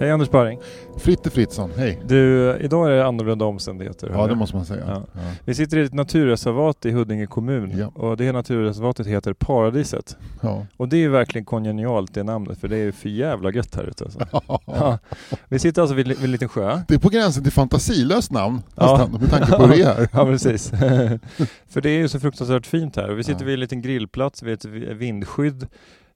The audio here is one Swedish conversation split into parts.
Hej Anders Baring. Fritte Fritzson, hej. Du, idag är det annorlunda omständigheter. Ja, det måste man säga. Ja. Ja. Vi sitter i ett naturreservat i Huddinge kommun Ja. och det naturreservatet heter Paradiset. Och det är ju verkligen kongenialt det namnet för det är ju för jävla gött här ute. Alltså. Vi sitter alltså vid, vid en liten sjö. Det är på gränsen till fantasilöst namn, Ja. med tanke på hur det är. Ja precis. för det är ju så fruktansvärt fint här. Vi sitter vid en liten grillplats, vid ett vindskydd.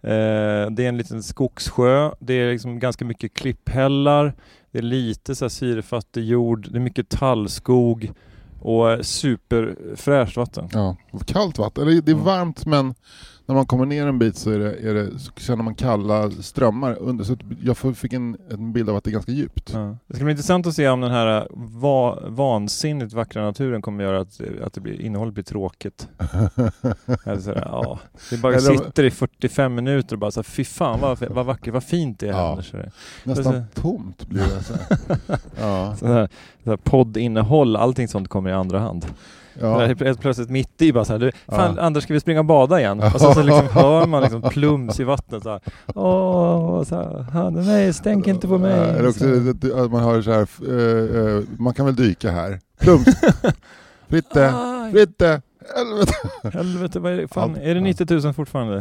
Eh, det är en liten skogssjö. Det är liksom ganska mycket klipphällar. Det är lite så här syrefattig jord. Det är mycket tallskog. Och superfräscht vatten. Ja. Kallt vatten, eller det är varmt men när man kommer ner en bit så, är det, är det, så känner man kalla strömmar under. Så jag fick en, en bild av att det är ganska djupt. Ja. Det ska bli intressant att se om den här va, vansinnigt vackra naturen kommer göra att, att det blir, innehållet blir tråkigt. Eller så här, ja. Det bara Eller- sitter i 45 minuter och bara så här, fy fan vad, vad vackert, vad fint det är här. Ja. Anders. Nästan tomt blir det. Så här. Ja. Så här, så här poddinnehåll, allting sånt kommer i andra hand. Ja. helt plötsligt mitt i bara så här, du, fan Ja. Anders ska vi springa och bada igen? Och så, så liksom hör man liksom plums i vattnet så här. Åh, så här, "Han, nej stänk inte på mig. Eller också det- det- att man hör så här, eh, eh, man kan väl dyka här. Plums! Fritte! Fritte! Helvete! helvete, vad är det? Fan, är det 90 000 fortfarande?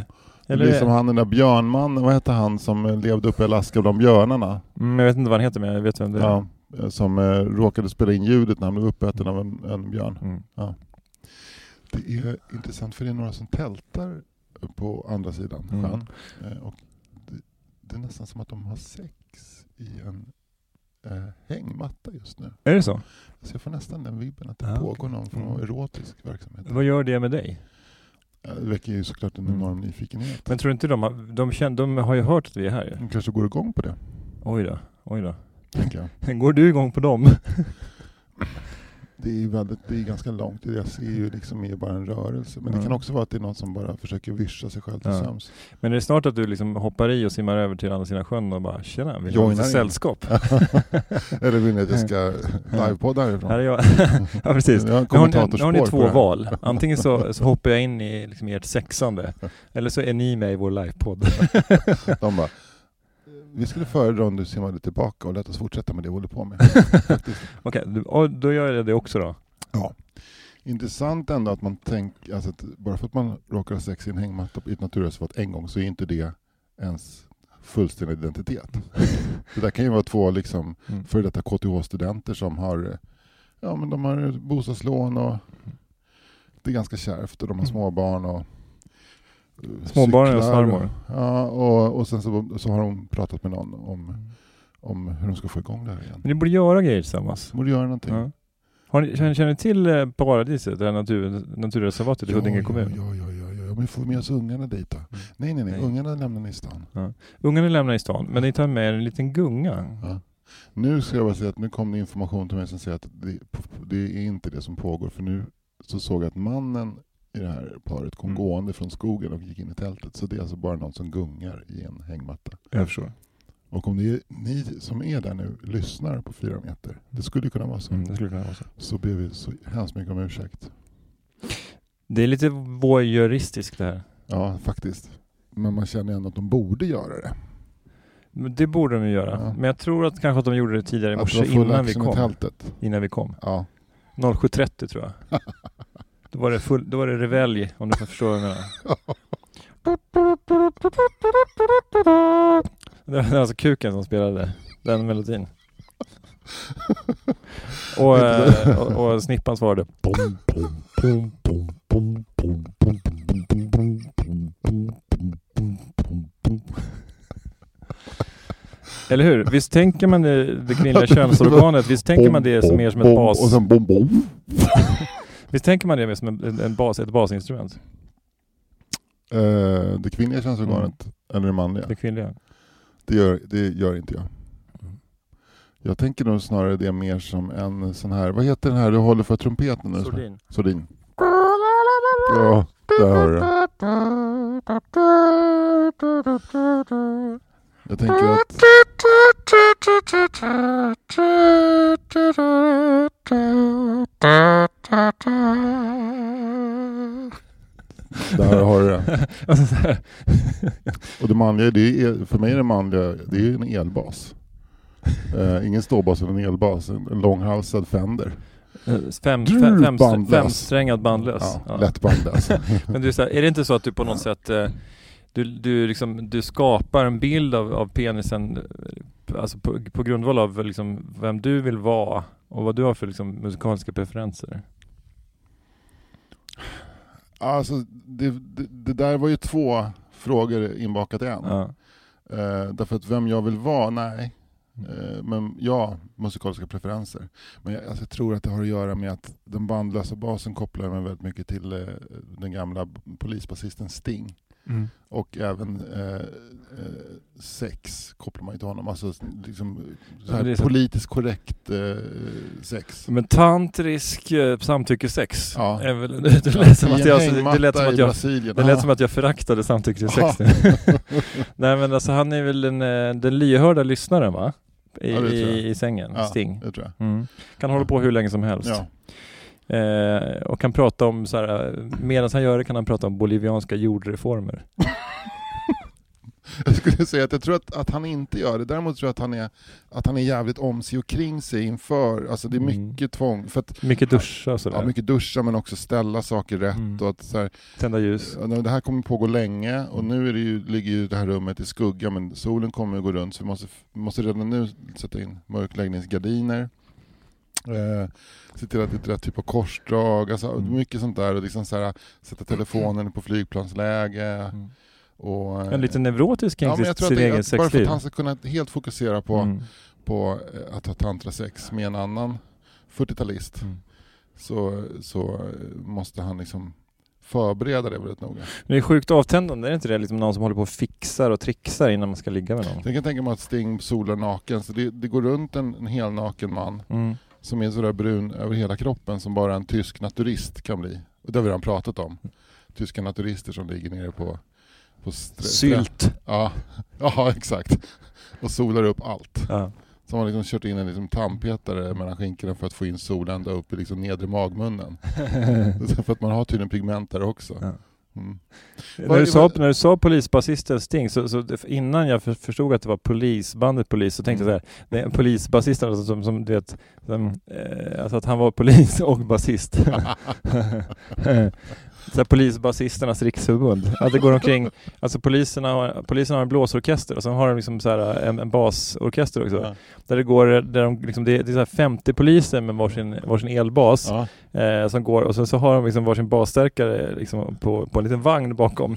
Det Eller blir är- som han den där björnmannen, vad hette han som levde uppe i Alaska bland björnarna? Mm, jag vet inte vad han heter men jag vet vem det är. Ja, som eh, råkade spela in ljudet när han blev uppäten av en, en björn. Mm. Det är intressant för det är några som tältar på andra sidan Mm. sjön. Eh, och det, det är nästan som att de har sex i en eh, hängmatta just nu. Är det så? Så jag får nästan den vibben att det Ja, pågår någon form av Mm. erotisk verksamhet. Vad gör det med dig? Ja, Det väcker ju såklart en Mm. enorm nyfikenhet. Men tror du inte de har, de, känner, de har ju hört att vi är här ju. De kanske går igång på det, Oj då, oj då. Tänker jag. Går du igång på dem? Det är, väldigt, det är ganska långt, det jag ser ju liksom är bara en rörelse. Men det Ja. kan också vara att det är någon som bara försöker vischa sig själv till Ja. sömns. Men är det snart att du liksom hoppar i och simmar över till andra sidan sjön och bara tjena, vill du ha lite sällskap? Eller vill ni att jag ska livepodda härifrån? Här är jag. ja precis. Jag har Nu har, har ni två det val. Antingen så, så hoppar jag in i liksom ert sexande, eller så är ni med i vår livepodd. De bara, vi skulle föredra om du simmade tillbaka och lät oss fortsätta med det vi håller på med. Okej, och då gör jag det också då. Ja. Intressant ändå att man tänker, alltså att bara för att man råkar ha sex i en hängmatta i ett naturreservat en gång så är inte det ens fullständig identitet. Det där kan ju vara två liksom Mm. före detta KTH-studenter som har, ja, men de har bostadslån och det är ganska kärvt och de har Mm. småbarn och Småbarnen och svärmor. Ja, och, och sen så, så har de pratat med någon om, om hur de ska få igång det här igen. Men ni borde göra grejer tillsammans. Borde göra någonting. Ja. Har ni, känner, känner ni till eh, Paradiset, det här natur, naturreservatet i Huddinge kommun? Ja, ja, ja, ja, ja. Men får med oss ungarna dit då? Nej, nej, nej. Nej. Ungarna lämnar ni i stan. Ungarna lämnar i stan, men ni tar med en liten gunga. Ja. Nu ska jag bara säga att nu kom det information till mig som säger att det, det är inte det som pågår. För nu så såg jag att mannen i det här paret kom Mm. gående från skogen och gick in i tältet. Så det är alltså bara någon som gungar i en hängmatta. Jag förstår. Och om är ni som är där nu lyssnar på fyra meter, det skulle kunna vara så, Mm, det skulle kunna vara så. så ber vi så hemskt mycket om ursäkt. Det är lite voyeuristiskt det här. Ja, faktiskt. Men man känner ändå att de borde göra det. Men det borde de ju göra. Ja. Men jag tror att kanske att de gjorde det tidigare i morse innan vi kom. tältet. Innan vi kom. Ja. 07.30 tror jag. då, var det full, då var det revelj, om du får förstå vad jag menar. Det var alltså kuken som spelade den melodin. Och, eh, och, och snippan svarade. Eller hur? Visst tänker man det, det kvinnliga könsorganet, visst tänker man det som mer som ett bas... Och sen bom, bom. Visst tänker man det mer som en, en bas, ett basinstrument? Eh, det kvinnliga könsorganet, eller det manliga? Det kvinnliga? Det gör, det gör inte jag. Mm. Jag tänker nog snarare det mer som en sån här, vad heter den här du håller för trumpeten nu? Sordin. Sordin. Ja, där har du det. Jag tänker att där har du det. Alltså. Och det manliga, det är, för mig är det manliga, det är en elbas. Eh, ingen ståbas eller en elbas, en, en långhalsad Fender. Fem, Du, fem, fem, bandlös. femsträngad bandlös. Ja, Ja. Lätt bandlös. Men du, så här, är det inte så att du på något sätt eh, du, du, liksom, du skapar en bild av, av penisen eh, alltså på, på grundval av liksom, vem du vill vara och vad du har för liksom, musikaliska preferenser? Alltså, det, det, det där var ju två frågor inbakat i en. Ja. Eh, därför att vem jag vill vara, nej. Eh, men ja, musikaliska preferenser. Men jag, alltså, jag tror att det har att göra med att den bandlösa basen kopplar mig väldigt mycket till eh, den gamla polisbasisten Sting. Och även eh, eh, sex kopplar man ju till honom. Alltså liksom, så politiskt korrekt eh, sex. Men tantrisk eh, samtyckesex Ja. det, lät som att jag, det lät som hängmatta att i jag Brasilien. det lät som att jag föraktade samtyckesex Ja. nu. Nej men alltså han är väl den, eh, den lyhörda lyssnaren va? I, Ja, i, i sängen, Sting. Mm. Kan hålla på hur länge som helst. Eh, och kan prata om så här, medan han gör det kan han prata om bolivianska jordreformer. Jag skulle säga att jag tror att, att han inte gör det. Däremot tror jag att han är, att han är jävligt om sig och kring sig inför. Alltså det är Mm. mycket tvång. För att, Mycket duscha och sådär. ja, mycket duscha men också ställa saker rätt. Mm. Och att, så här, Tända ljus. det här kommer pågå länge och Mm. nu är det ju, ligger ju det här rummet i skugga men solen kommer att gå runt så vi måste, vi måste redan nu sätta in mörkläggningsgardiner. Eh, se till att det är rätt typ av korsdrag, alltså Mm. mycket sånt där. Och liksom så här, sätta telefonen på flygplansläge. Mm. Och, eh, En lite neurotisk kring ja, sitt, sitt eget att bara för sexliv. att han ska kunna helt fokusera på, Mm. på eh, att ha tantrasex med en annan 40-talist Mm. så, så måste han liksom förbereda det väldigt noga. Men det är sjukt avtändande, är det inte det? Liksom någon som håller på och fixar och trixar innan man ska ligga med någon. Jag kan tänka mig att Sting solar naken, så det, det går runt en, en helnaken man Mm. Som är sådär brun över hela kroppen som bara en tysk naturist kan bli. Och det har vi redan pratat om. Tyska naturister som ligger nere på, på Sylt. Ja. ja, exakt. Och solar upp allt. Ja. Som har liksom kört in en liksom tandpetare mellan skinkorna för att få in solen ända upp i liksom nedre magmunnen. för att man har tydligen pigment där också. Ja. Mm. När du, sa, när du sa polisbasisten Sting, så, så innan jag för, förstod att det var polisbandet Polis så tänkte jag så här, det är polisbasisten alltså, som, som du vet, som, eh, alltså att han var polis och basist. så här, polisbasisternas riksförbund. Att det går omkring, alltså poliserna har, poliserna har en blåsorkester och sen har de liksom så här, en, en basorkester också. Ja. Där det går, där de liksom, det, är- det är så här 50 poliser med varsin, varsin elbas Ja. eh, som går och sen så har de liksom varsin basstärkare liksom på, på en liten vagn bakom.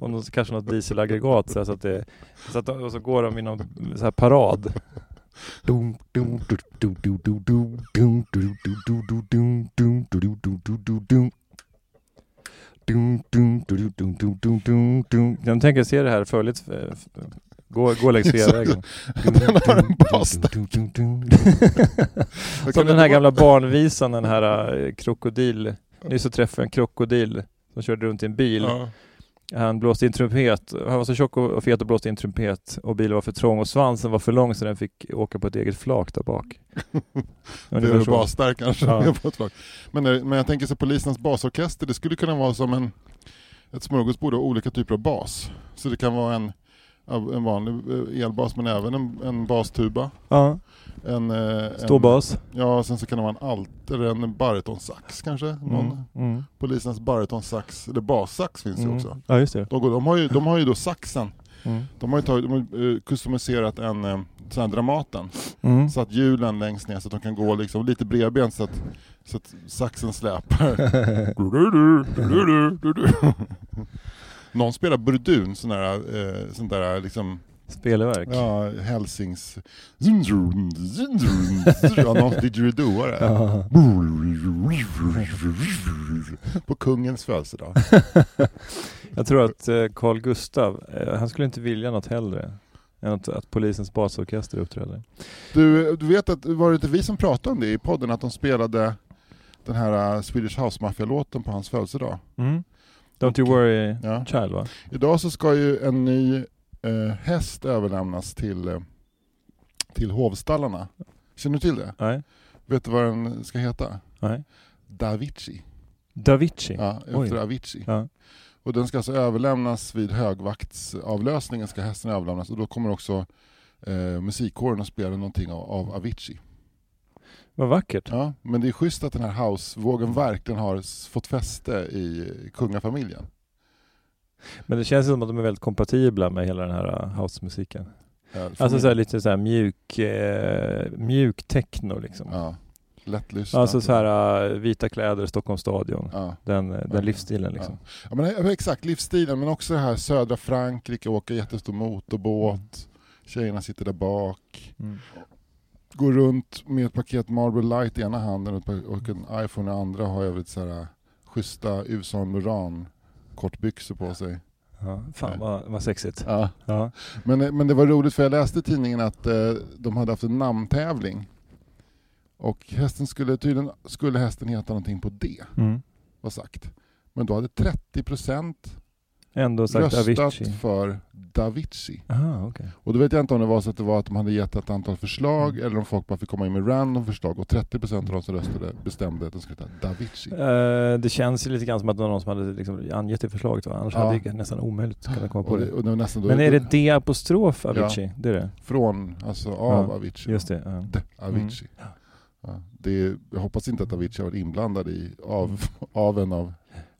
Och någon, kanske något dieselaggregat så, här, så att det, så att de, och så går de i någon så här parad. Dum, dum, du, du, du, du, du, dum, du, du, du, du, dum, dum, du, du, du, du, du, dum. Dum, dum, du, du, du, du, du, dum, dum. Jag tänker se det här följet. eh, f- Gå, gå längs Sveavägen. Som den här gamla barnvisan, den här eh, krokodil. Nyss så träffade jag en krokodil som körde runt i en bil. Ja. Han blåste in trumpet. Han var så tjock och fet och blåste in trumpet. Och bilen var för trång och svansen var för lång så den fick åka på ett eget flak där bak. Det är väl så. basstärkaren som Ja. på ett. Men, eh, men jag tänker så polisernas basorkester, det skulle kunna vara som en, ett smörgåsbord av olika typer av bas. Så det kan vara en, en vanlig eh, elbas men även en, en bastuba. Ja, En, eh, ståbas. En, ja, sen så kan det vara en alt eller en baritonsax kanske. Någon Mm. Mm. Polisens baritonsax, eller bassax finns ju Mm. också. Ja, just det. De, de, har ju, de har ju då saxen, Mm. de har ju tagit, de har eh, customiserat en eh, sån här Dramaten. Mm. Satt hjulen längst ner så att de kan gå liksom lite bredbent så att, så att saxen släpar. Någon spelar burdun, sån där, eh, sån där liksom Spelverk. Ja, Helsings... Ja, någon didgeridoare. Ja. På kungens födelsedag. Jag tror att eh, Carl Gustav, eh, han skulle inte vilja något hellre än att, att polisens basorkester uppträder. Du, du vet att var det inte vi som pratade om det i podden, att de spelade den här uh, Swedish House Mafia-låten på hans födelsedag? Mm. Don't you worry Ja. child va? Idag så ska ju en ny eh, häst överlämnas till, eh, till hovstallarna. Känner du till det? Nej. Vet du vad den ska heta? Nej. Davici. Davici? Ja, Oj. efter Avicii. Ja. Och den ska alltså överlämnas vid högvaktsavlösningen ska hästen överlämnas och då kommer också eh, musikkåren att spela någonting av, av Avicii. Vad vackert. Ja, men det är schysst att den här housevågen verkligen har fått fäste i kungafamiljen. Men det känns som att de är väldigt kompatibla med hela den här uh, housemusiken. Ja, Alltså så här, lite så här mjuk, eh, mjuk techno liksom. Ja, lättlyssnat. Alltså så här uh, vita kläder, Stockholms stadion. Ja. Den, den livsstilen liksom. Ja, men eh, exakt, livsstilen, men också det här södra Frankrike, åka jättestor motorbåt, tjejerna sitter där bak, Mm. Går runt med ett paket Marlboro Light i ena handen och en iPhone i andra, har övrigt så här schyssta Usan Moran kortbyxor på sig. Ja, fan vad, vad sexigt. Ja. Ja. Men, eh, men det var roligt för jag läste i tidningen att eh, de hade haft en namntävling. Och hästen skulle, tydligen skulle hästen heta någonting på D, Mm. var sagt. Men då hade 30% Ändå sagt röstat Avicii. för Davici. Aha, okej. Och då vet jag inte om det var så att det var att de hade gett ett antal förslag Mm. eller om folk bara fick komma in med random förslag och 30% av de som röstade bestämde att den skulle heta Davici. Eh, det känns ju lite grann som att det var någon som hade liksom angett det förslaget va? Annars Ja. hade det nästan omöjligt kunnat komma på det. det, det nästan Men är det D apostrof Avicii? Det är det? Från, alltså av Ja, Avicii. Just det. Ja. De Avicii. Mm. Ja, det jag hoppas inte att Avicii har varit inblandad i av, av en av...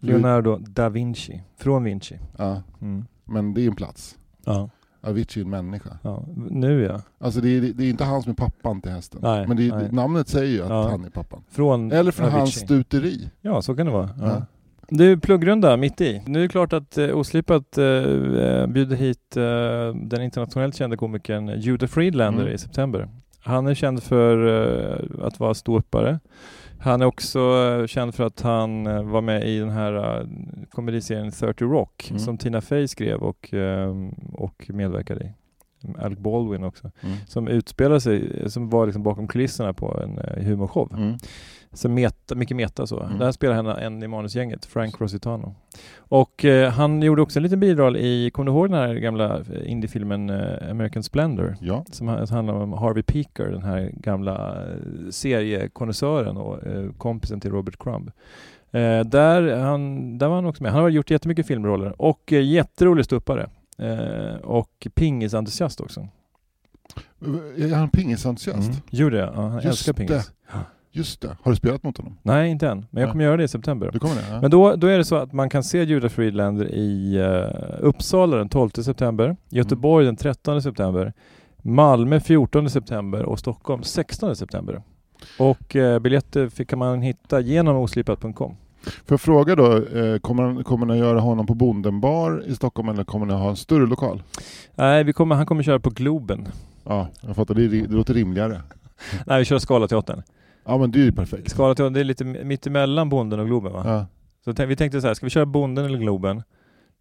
Leonardo da Vinci. Från Vinci. Ja, Mm. men det är en plats. Ja. Avicii är en människa. ja. Nu ja. Alltså det är, det är inte han som är pappan till hästen. Nej, men det nej. namnet säger ju att Ja. han är pappan. Från Eller från Avicii. hans stuteri. Ja, så kan det vara. Ja. Ja. Du, pluggrunda mitt i. Nu är det klart att eh, Oslipat eh, bjuder hit eh, den internationellt kända komikern Judah Friedlander Mm. i september. Han är känd för eh, att vara ståuppare. Han är också eh, känd för att han eh, var med i den här eh, komediserien 30 Rock Mm. som Tina Fey skrev och, eh, och medverkade i. Alec Baldwin också. Mm. Som utspelade sig, som var liksom bakom kulisserna på en eh, humorshow. Mm. Så meta, mycket meta så. Mm. Där spelar han en i manusgänget, Frank Rositano. Och eh, han gjorde också en liten biroll i, kommer du ihåg den här gamla eh, indiefilmen eh, American Splendor? Ja. Som ha- som handlar om Harvey Peaker, den här gamla eh, seriekonnässören och eh, kompisen till Robert Crumb. Eh, där, han, där var han också med. Han har gjort jättemycket filmroller och eh, jätterolig ståuppare. Och pingisentusiast också. Är han pingisentusiast? Mm. Gjorde jag. Ja, han Just älskar pingis. Just det. Har du spelat mot honom? Nej, inte än. Men jag Ja. kommer göra det i september. Du kommer det? Ja. Men då, då är det så att man kan se Judah Friedlander i uh, Uppsala den 12 september, Göteborg den 13 september, Malmö 14 september och Stockholm 16 september. Och eh, biljetter fick- kan man hitta genom oslipat.com. Får jag fråga då, eh, kommer, kommer ni att göra honom på Bondenbar i Stockholm eller kommer ni ha en större lokal? Nej, vi kommer, han kommer köra på Globen. Ja, jag fattar. Det, det låter rimligare. Nej, vi kör Scalateatern. Ja, men det är ju perfekt. Scalateatern, det är lite mitt emellan Bonden och Globen va? Ja. Så tänk, vi tänkte så här, ska vi köra Bonden eller Globen?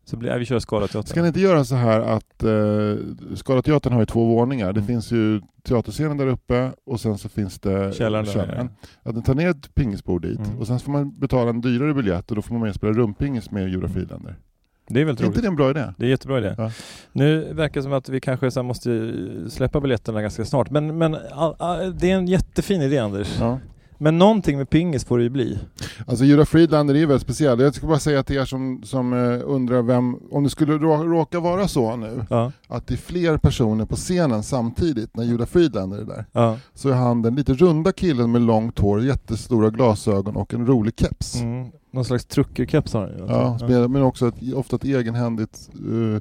Så blir, nej, vi kör Scalateatern. Ska ni inte göra så här att eh, Scalateatern har ju två våningar. Det Mm. finns ju teaterscenen där uppe och sen så finns det Källaren där, Att ni tar ner ett pingisbord dit Mm. och sen får man betala en dyrare biljett och då får man med och spela rumpingis med Jura Friedlander. Det är väldigt Är roligt. inte det en bra idé? Det är jättebra idé. Ja. Nu verkar det som att vi kanske så måste släppa biljetterna ganska snart. Men, men all, all, det är en jättefin idé Anders. Ja. Men någonting med pingis får det ju bli. Alltså Jura Friedlander är ju väldigt speciell. Jag ska bara säga till er som, som eh, undrar vem, om det skulle rå, råka vara så nu, Ja, att det är fler personer på scenen samtidigt när Jura Friedlander är där, ja. så är han den lite runda killen med långt hår, jättestora glasögon och en rolig keps. Mm. Någon slags truckerkeps har han ju. Alltså. Ja, spelar- men också ett, ofta ett egenhändigt uh,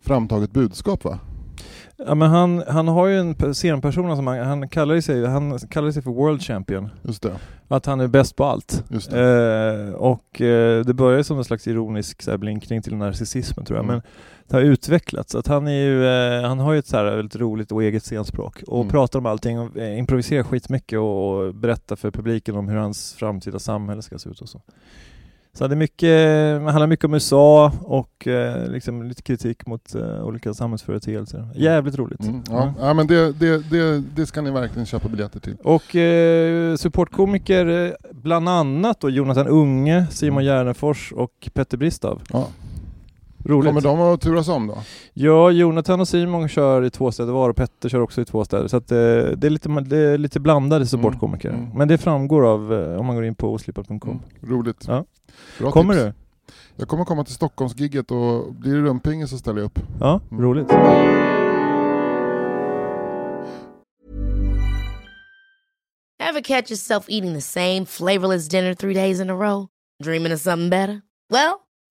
framtaget budskap va? Ja men han, han har ju en pe- scenperson som han, han kallar sig, han kallar sig för World Champion. Just det. Att han är bäst på allt. Just det. Eh, och eh, det börjar som en slags ironisk så här, blinkning till narcissismen tror jag. Mm. Men det har utvecklats. Att han, är ju, eh, han har ju ett så här väldigt roligt och eget scenspråk och Mm. pratar om allting och eh, improviserar skitmycket och, och berättar för publiken om hur hans framtida samhälle ska se ut och så. Så det är mycket, handlar mycket om USA och eh, liksom lite kritik mot eh, olika samhällsföreteelser. Jävligt roligt. Mm. Ja. ja, men det, det, det, det ska ni verkligen köpa biljetter till. Och eh, supportkomiker, eh, bland annat då Jonathan Unge, Simon Gärdenfors och Petter Bristav. Ja. Roligt. Kommer de att turas om då? Ja, Jonathan och Simon kör i två städer var och Petter kör också i två städer. Så att, eh, det, är lite, det är lite blandade supportkomiker. Mm, mm. Men det framgår av, eh, om man går in på oslipat.com. Mm. Roligt. Ja. Bra Kommer tips. du? Jag kommer komma till Stockholmsgigget och blir det rumpingen så ställer jag upp. Ja, Mm. roligt. Ever catch yourself eating the same flavorless dinner three days in a row? Dreaming of something better? Well,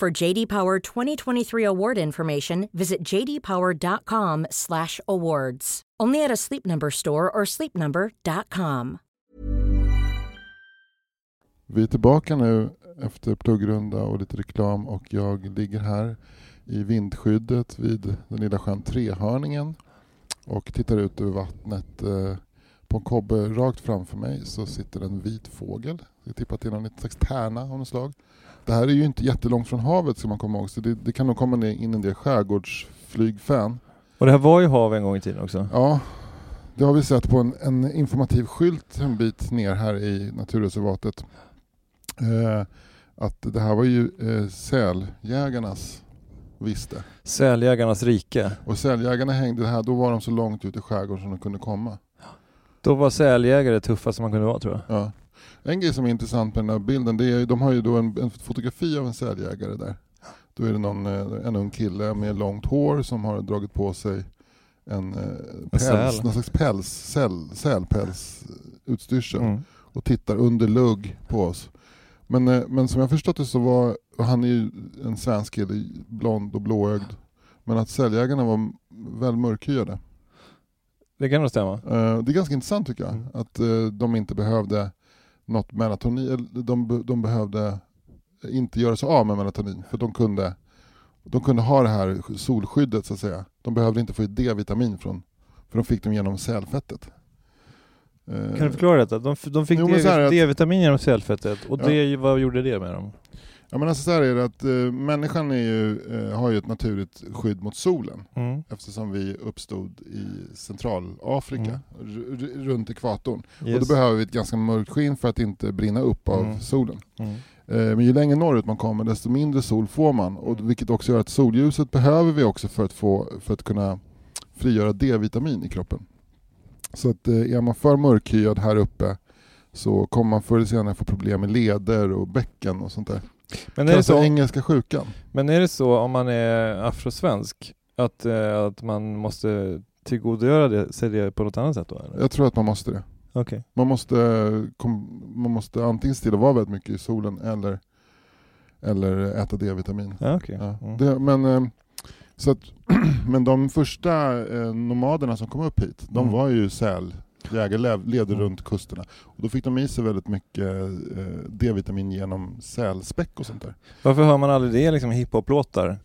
For JD Power 2023 award information, visit jdpower.com/awards. Only at a Sleep Number store or sleepnumber.com. Vi är tillbaka nu efter pluggrunda och lite reklam och jag ligger här i vindskyddet vid den lilla sjön Trehörningen och tittar ut över vattnet. Eh, på en kobbe rakt framför mig så sitter en vit fågel. Jag tippar till någon slags tärna av något slag. Det här är ju inte jättelångt från havet ska man komma ihåg så det, det kan nog komma ner- in en del skärgårdsflygfan. Och det här var ju hav en gång i tiden också. Ja, det har vi sett på en, en informativ skylt en bit ner här i naturreservatet. Eh, att det här var ju eh, säljägarnas viste. Säljägarnas rike. Och säljägarna hängde här, då var de så långt ut i skärgården som de kunde komma. Då var säljägare det tuffaste man kunde vara tror jag. Ja. En grej som är intressant med den här bilden, det är, de har ju då en, en fotografi av en säljägare där. Då är det någon, eh, en ung kille med långt hår som har dragit på sig en eh, päls, säl. någon slags päls, säl, sälpälsutstyrsel Mm. och tittar under lugg på oss. Men, eh, men som jag förstått det så var, och han är ju en svensk kille, blond och blåögd, men att säljägarna var väl mörkhyade. Det kan nog stämma. Det är ganska intressant tycker jag, Mm. att de inte behövde något melatonin, de, de behövde inte göra sig av med melatonin, för de kunde, de kunde ha det här solskyddet så att säga. De behövde inte få i D-vitamin från, för de fick dem genom sälfettet. Kan du förklara detta? De, de fick D-vitamin genom cellfettet och Ja. det, vad gjorde det med dem? Ja, men alltså så här är det att eh, människan är ju, eh, har ju ett naturligt skydd mot solen Mm. eftersom vi uppstod i Centralafrika, Mm. runt ekvatorn. Och Yes. då behöver vi ett ganska mörkt skinn för att inte brinna upp av Mm. solen. Mm. Eh, Men ju längre norrut man kommer desto mindre sol får man. Och vilket också gör att solljuset behöver vi också för att, få, för att kunna frigöra D-vitamin i kroppen. Så att eh, är man för mörkhyad här uppe så kommer man förr eller senare få problem med leder och bäcken och sånt där. Men, är det så, engelska sjukan. men är det så om man är afrosvensk att, eh, att man måste tillgodogöra det, sig det på något annat sätt då? eller? Jag tror att man måste det. Okej. Man måste, man måste antingen se till att vara väldigt mycket i solen eller, eller äta D-vitamin. Okej. Ja. Mm. Det, men, eh, så att, men de första eh, nomaderna som kom upp hit, de Mm. var ju säljägare, levde Mm. runt kusterna. Och då fick de i sig väldigt mycket eh, D-vitamin genom sälspäck och sånt där. Varför hör man aldrig det liksom i hiphop-låtar?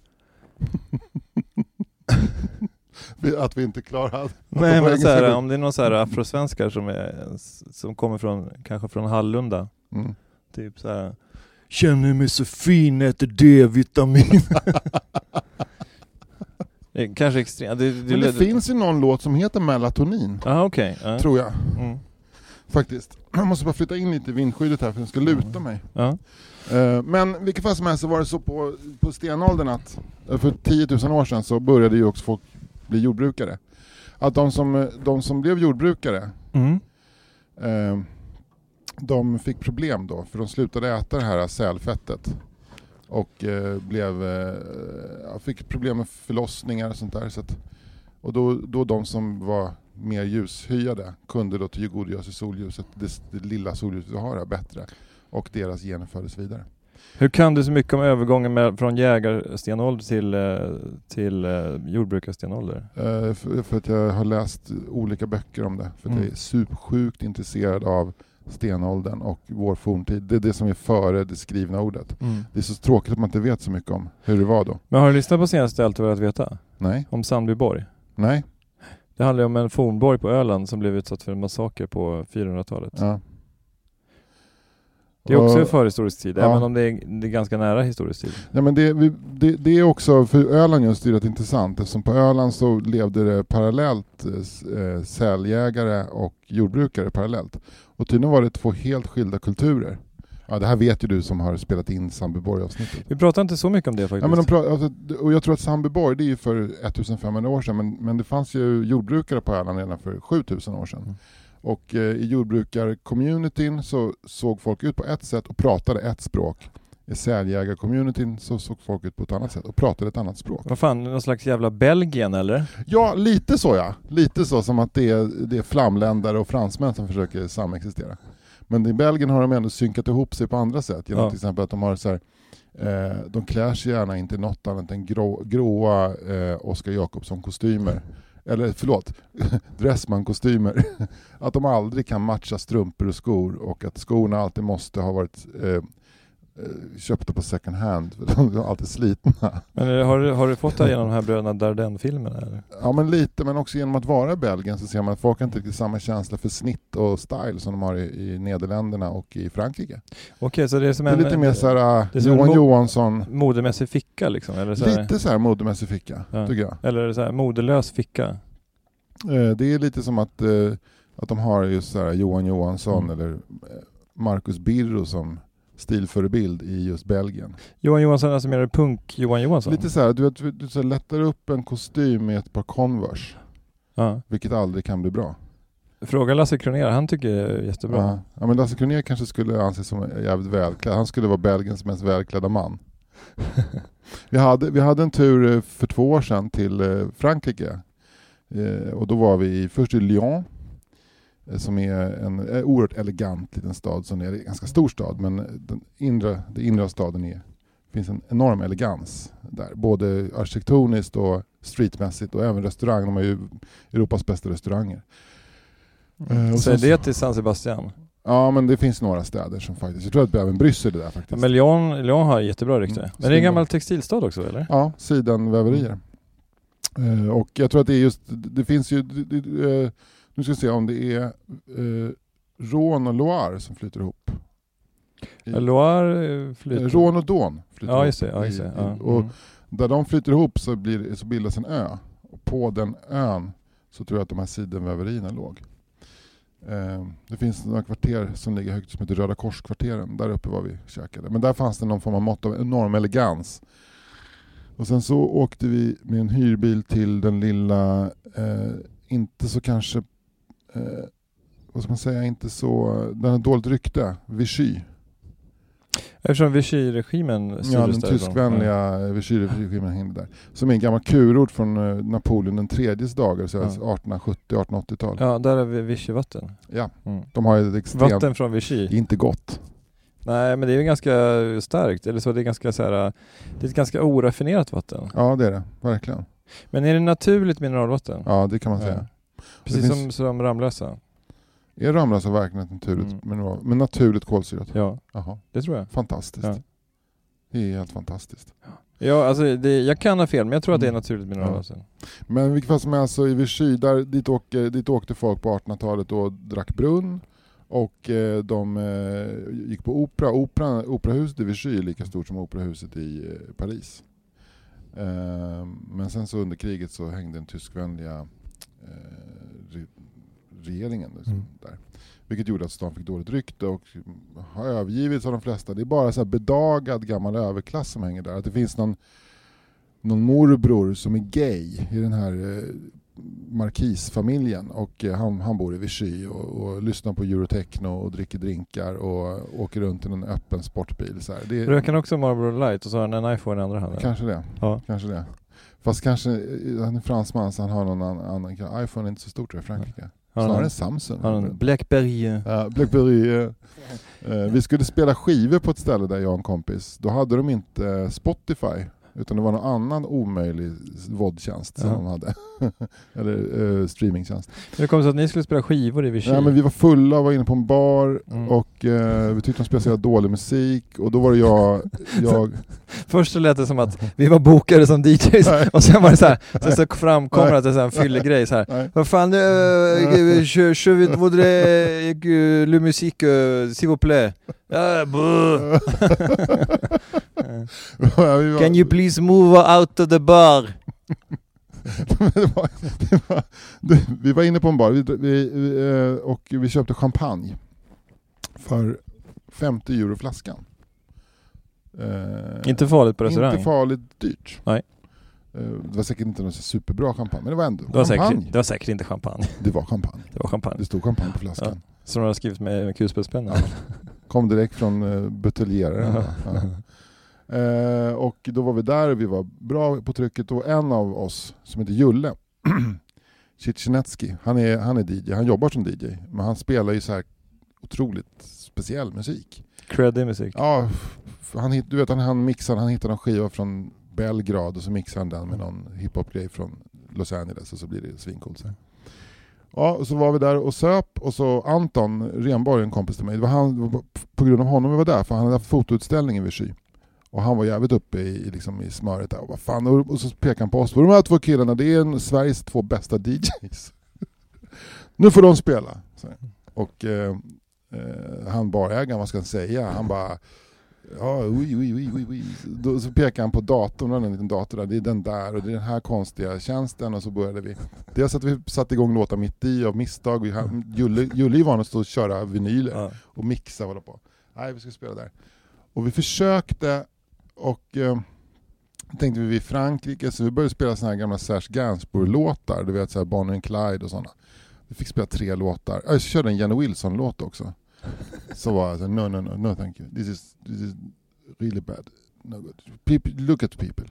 att vi inte klarade att Nej men så här, om det är någon så här afrosvenskar som, är, som kommer från, kanske från Hallunda, Mm. typ så här. Känner mig så fin, äter D-vitamin. det är kanske extremt. Det, det, Men det finns ju någon låt som heter Melatonin, Ja okej. Ja. tror jag. Mm. Faktiskt. Jag måste bara flytta in lite i vindskyddet här för jag ska luta mig. Ja. Eh, Men vilket fall som helst så var det så på, på stenåldern att eh, för 10 000 år sedan så började ju också folk bli jordbrukare. Att de som, eh, de som blev jordbrukare Mm. eh, de fick problem då för de slutade äta det här sälfettet och eh, blev, eh, fick problem med förlossningar och sånt där. Så att, och då, då de som var mer ljushyade kunde då tillgodogöra sig solljuset, det, det lilla solljuset vi har här bättre och deras gener fördes vidare. Hur kan du så mycket om övergången med, från jägarstenålder till, eh, till eh, jordbrukarstenålder? Eh, för, för att jag har läst olika böcker om det. För att Mm. jag är supersjukt intresserad av stenåldern och vår forntid. Det är det som är före det skrivna ordet. Det är så tråkigt att man inte vet så mycket om hur det var då. Men har du lyssnat på senaste Allt velat veta? Nej, Om Sandbyborg? nej, Det handlar om en fornborg på Öland som blev utsatt för en massaker på 400-talet. ja. Det är också Och- förhistorisk tid, Ja. även om det är, det är ganska nära historisk tid. Ja, men det, det, det är också, för Öland just rätt intressant eftersom på Öland så levde det parallellt eh, eh, säljägare och jordbrukare parallellt. Och tydligen var det två helt skilda kulturer. Ja, det här vet ju du som har spelat in Sandbyborg-avsnittet. Vi pratar inte så mycket om det faktiskt. Ja, men de pra- alltså, och jag tror att Sandbyborg, det är ju för 1500 år sedan, men, men det fanns ju jordbrukare på Öland redan för 7000 år sedan. Mm. Och eh, i jordbrukarcommunityn så såg folk ut på ett sätt och pratade ett språk. I säljägarcommunityn så såg folk ut på ett annat sätt och pratade ett annat språk. Vad fan, någon slags jävla Belgien eller? Ja, lite så ja. Lite så som att det är, det är flamländare och fransmän som försöker samexistera. Men i Belgien har de ändå synkat ihop sig på andra sätt. Genom Ja. till exempel att de har så här, eh, de klär sig gärna inte något annat än grå, gråa eh, Oscar Jakobsson-kostymer. Eller förlåt, Dressman-kostymer. att de aldrig kan matcha strumpor och skor och att skorna alltid måste ha varit eh, eh, köpta på second hand. För de är alltid slitna. Men eh, har du, har du fått det här genom de här bröderna Dardenne-filmerna? Ja men lite, men också genom att vara i Belgien så ser man att folk har inte riktigt samma känsla för snitt och style som de har i, i Nederländerna och i Frankrike. Okej, så det är som Det är en... lite mer såhär det är Johan mo- Johansson, Modemässig ficka liksom? Eller så här, lite såhär modemässig ficka, Ja. tycker jag. Eller så här, modelös ficka? Eh, Det är lite som att, att de har just såhär Johan Johansson Mm. eller Marcus Birro som stilförebild i just Belgien. Johan Johansson, alltså menar du punk-Johan Johansson? Lite såhär, du, du, du så lättar upp en kostym med ett par Converse, Ja. vilket aldrig kan bli bra. Fråga Lasse Kronér, han tycker det är jättebra. Ja. ja men Lasse Kronér kanske skulle anses som jävligt välklädd. Han skulle vara Belgiens mest välklädda man. vi, hade, vi hade en tur eh, för två år sedan till eh, Frankrike. Eh, och då var vi först i Lyon. Eh, Som är en eh, oerhört elegant liten stad. Som är en ganska stor stad men den inre, det inre av staden är, finns en enorm elegans där. Både arkitektoniskt och streetmässigt och även restaurang. De har ju Europas bästa restauranger. Eh, och Säg det till San Sebastian. Ja men det finns några städer som faktiskt, jag tror att även Bryssel är där faktiskt. Ja, men Lyon, Lyon har jättebra rykte. Mm. Men det är en gammal textilstad också eller? Ja, sidenväverier. Eh, och jag tror att det är just, det finns ju, det, det, eh, nu ska vi se om det är uh, Rhône och Loire som flyter ihop. I- Loire eh, eh, flyter. Rhône och Don flyter Ja ihop. just ja, just. I- Ja. i- Och Mm. där de flyter ihop så, blir, så bildas en ö. Och på den ön så tror jag att de här sidenväverierna låg. Eh, Det finns några kvarter som ligger högt som heter Röda Korskvarteren. Där uppe var vi käkade. Men där fanns det någon form av mått av enorm elegans. Och sen så åkte vi med en hyrbil till den lilla, eh, inte så kanske, eh, vad ska man säga, inte så, den har dåligt rykte, Vichy. Eftersom Vichy-regimen Ja, den tyskvänliga Vichy-regimen hängde där. Som är en gammal kurort från eh, Napoleon den tredjes dagar, så Ja. 1870-1880-tal. Ja, där har vi Vichy-vatten. Ja, Mm. de har ju ett extremt... Vatten från Vichy. Inte gott. Nej, men det är ju ganska starkt. Eller så, det är ganska så här, det är ett ganska oraffinerat vatten. Ja, det är det. Verkligen. Men är det naturligt mineralvatten? Ja, det kan man säga. Precis som, finns- som Ramlösa? Är Ramlösa verkligen ett naturligt Mm. mineral? Men naturligt kolsyrat? Ja, Jaha, det tror jag. fantastiskt. Ja. Det är helt fantastiskt. Ja, alltså det, jag kan ha fel, men jag tror att det är Mm. naturligt mineral. Ja. Men vilket fall som helst så i Vichy, där, dit, åker, dit åkte folk på 1800-talet och drack brunn. Och eh, de eh, gick på opera. Operan, operahuset i Vichy är lika stort som operahuset i eh, Paris. Eh, men sen så under kriget så hängde den tyskvänliga re, regeringen liksom, Mm. där. Vilket gjorde att stan fick dåligt rykte och har övergivits av de flesta. Det är bara så här bedagad gammal överklass som hänger där. Att det finns någon, någon morbror som är gay i den här eh, markisfamiljen och eh, han, han bor i Vichy och, och lyssnar på eurotechno och dricker drinkar och åker runt i en öppen sportbil. Så här. Det, Röker han också Marlboro Light och så har han en iPhone i andra handen? Kanske det. Ja. Kanske det. Fast kanske, eh, han är fransman så han har någon annan, iPhone är inte så stort i Frankrike. Har Snarare en Samsung. han Blackberry? Ja, Blackberry. eh, vi skulle spela skivor på ett ställe där jag och en kompis. Då hade de inte eh, Spotify. Utan det var någon annan omöjlig vodtjänst som Ja. de hade. Eller eh, streamingtjänst. Kom det sig att ni skulle spela skivor i Vichy? Nej, men vi var fulla och var inne på en bar Mm. och eh, vi tyckte de spelade så dålig musik och då var det jag, jag Först så lät det som att vi var bokade som DJs Nej. och sen var det så här, sen så framkommer Nej. att det är en fyllegrej så här. nej, Vad fan, uh, je, je voudrais uh, le musique, uh, s'il vous plaît. Ja, Can you please move out of the bar? det var, det var, det, vi var inne på en bar vi, vi, eh, och vi köpte champagne för 50 euro flaskan. Eh, Inte farligt på restaurang. Inte farligt dyrt. Nej. Eh, det var säkert inte någon superbra champagne, men det var ändå det, var champagne. säkert, det var säkert inte champagne. Det var champagne. Det var champagne. Det stod champagne på flaskan. Som de har skrivit med, med kulspetspenna. Ja. Kom direkt från uh, buteljeraren. Ja. Eh, och då var vi där och vi var bra på trycket och en av oss som heter Julle Ciccinecki, han är, han är DJ, han jobbar som DJ men han spelar ju så här otroligt speciell musik. Creddig musik. Ja, han, du vet han, han mixar, han hittar någon skiva från Belgrad och så mixar han den med någon hiphop-grej från Los Angeles och så blir det svincoolt. Ja, och så var vi där och söp och så Anton Renborg, en kompis till mig, det var, han, på grund av honom vi var där för han hade haft fotoutställning i Vichy. Och han var jävligt uppe i, liksom, i smöret där och vad fan, och, och så pekade han på oss, de här två killarna det är en, Sveriges två bästa DJs. nu får de spela. Och eh, eh, han barägaren, vad ska han säga, han bara Ja, oj, oj, oj, oj, oj. Då så pekade han på datorn, en liten dator där, det är den där och det är den här konstiga tjänsten och så började vi. Dels att vi satte igång låtar mitt i av misstag, vi, Julle, Julle är van att stå och köra vinyler och mixa och hålla på. Nej, vi ska spela där. Och vi försökte och eh, tänkte vi i Frankrike så vi började spela såna här gamla Serge Gainsbourg-låtar, du vet såhär Bonnie and Clyde och sådana. Vi fick spela tre låtar. Jag körde en Jenny Wilson-låt också. Så var jag så här, no, no, no, no thank you. This is, this is really bad. No good. People, look at people.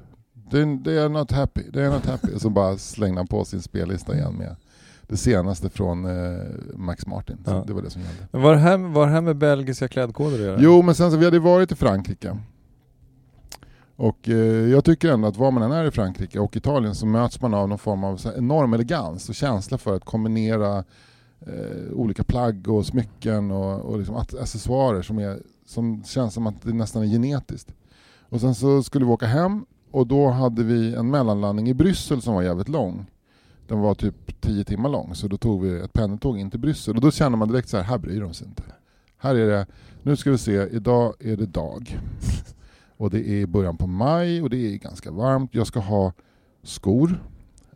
They, they are not happy. They are not happy. Och så bara slängde han på sin spellista igen med det senaste från eh, Max Martin. Ja. Det var det som gällde. Men var det här, var det här med belgiska klädkoder att göra? Jo, men sen så vi hade varit i Frankrike. Och eh, jag tycker ändå att var man än är i Frankrike och Italien så möts man av någon form av enorm elegans och känsla för att kombinera eh, olika plagg och smycken och, och liksom accessoarer som, är, som känns som att det nästan är genetiskt. Och sen så skulle vi åka hem och då hade vi en mellanlandning i Bryssel som var jävligt lång. Den var typ 10 timmar lång så då tog vi ett pendeltåg in till Bryssel och då känner man direkt så här, här bryr de sig inte. Här är det, nu ska vi se, idag är det dag. Och det är början på maj och det är ganska varmt. Jag ska ha skor,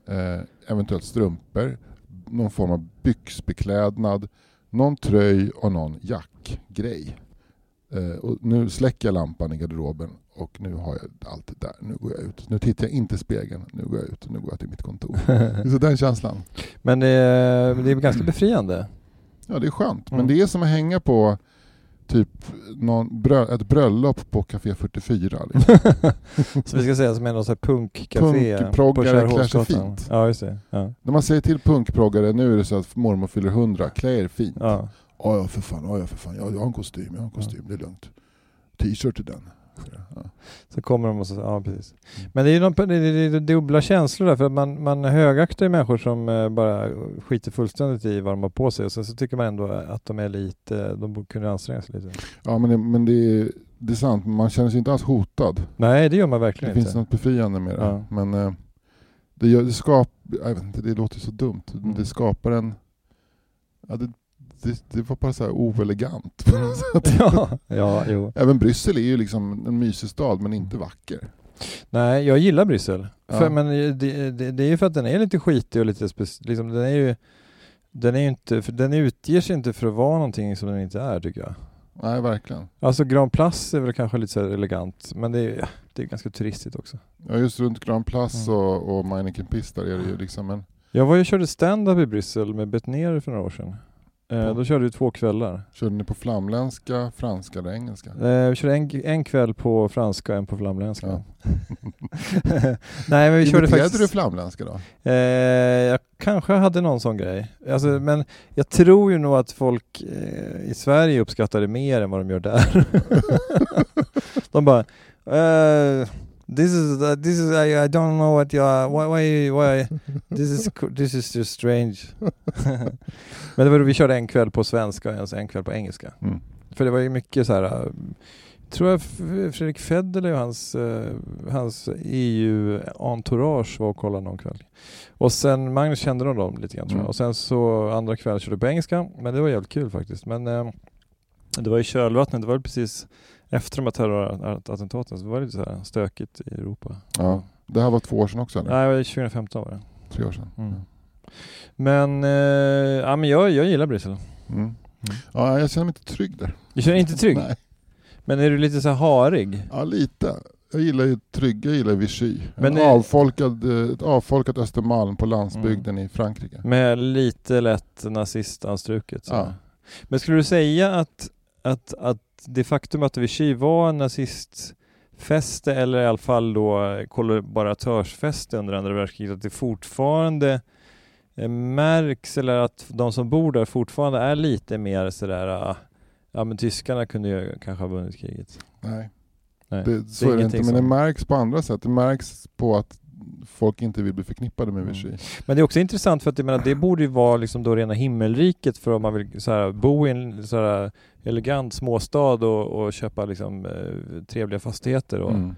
eh, eventuellt strumpor, någon form av byxbeklädnad, någon tröj och någon jackgrej. Eh, och nu släcker jag lampan i garderoben och nu har jag allt det där. Nu går jag ut. Nu tittar jag inte i spegeln. Nu går jag ut och nu går jag till mitt kontor. Så den känslan. Men det är, det är ganska befriande. Ja, det är skönt. Men Mm. det är som att hänga på typ någon brö- ett bröllop på Café 44. Liksom. Så vi ska säga som är här punkcafé Punkproggare på klär sig fint. Ja, just det. Ja. När man säger till punkproggare, nu är det så att mormor fyller 100, klä er fint. Ja. Ja, ja för fan, ja, ja för fan, jag, jag har en kostym, jag har en kostym, det är lugnt. T-shirt till den. Ja. Så kommer de och så, ja precis. Men det är ju någon, det, det, det, dubbla känslor där för att man, man högaktar ju människor som eh, bara skiter fullständigt i vad de har på sig och sen så tycker man ändå att de är lite, de borde kunna anstränga sig lite. Ja, men, det, men det, är, det är sant, man känner sig inte alls hotad. Nej det gör man Det verkligen finns inte. något befriande med det. Ja. Men eh, det, gör, det skapar, det låter så dumt. Mm. Det skapar en, ja, det, det, det var bara så här oelegant ja, ja, jo. Även Bryssel är ju liksom en mysig stad men inte vacker. Nej, jag gillar Bryssel. Ja. För, men det, det, det är ju för att den är lite skitig och lite spec- liksom, den är ju den är inte, för den utger sig inte för att vara någonting som den inte är tycker jag. Nej, verkligen. Alltså Grand Place är väl kanske lite så elegant, men det är, det är ganska turistigt också. Ja, just runt Grand Place Mm. och, och Meineken Pist där är det ju liksom en... Jag var ju och körde stand-up i Bryssel med Bettner för några år sedan. Eh, då körde vi två kvällar. Körde ni på flamländska, franska eller engelska? Eh, vi körde en, en kväll på franska och en på flamländska. Ja. Nej men vi körde faktiskt... du flamländska då? Eh, jag kanske hade någon sån grej. Alltså, Mm. men jag tror ju nog att folk eh, i Sverige uppskattar det mer än vad de gör där. de bara eh, This is, uh, this is I, I don't know what you are, why, why, why, this is, this is just strange. Men det var, vi körde en kväll på svenska och en- en kväll på engelska. Mm. För det var ju mycket så här. äh, Tror jag Fredrik Federley och hans, eh, hans EU-entourage var och kollade någon kväll. Och sen Magnus kände de dem lite grann tror jag. Mm. Och sen så andra kvällen körde på engelska. Men det var jävligt kul faktiskt. Men eh, det var i kölvattnet. Det var precis efter de här terrorattentaten. Så det var lite så här stökigt i Europa. Ja. Det här var två år sedan också eller? Nej, det var 2015 var det. Tre år sedan. Mm. Men, eh, ja, men jag, jag gillar Bryssel. Mm. Ja, jag känner mig inte trygg där. Du känner dig inte trygg? Nej. Men är du lite så harig? Ja, lite. Jag gillar ju trygg, jag gillar Vichy. Men en det- avfolkad, eh, ett avfolkat Östermalm på landsbygden i Frankrike. Med lite lätt nazistanstruket. Ja. Men skulle du säga att, att, att det faktum att Vichy var en nazistfäste eller i alla fall då kollaboratörsfäste under andra världskriget, att det fortfarande eh, märks eller att de som bor där fortfarande är lite mer sådär, ah, ja men tyskarna kunde ju kanske ha vunnit kriget. Nej, Nej, det, så är det ingenting inte. Men det märks på andra sätt. Det märks på att folk inte vill bli förknippade med Mm. Vichy. Men det är också intressant för att jag menar, det borde ju vara liksom då rena himmelriket för om man vill så här, bo i en så här, elegant småstad och, och köpa liksom, eh, trevliga fastigheter och Mm.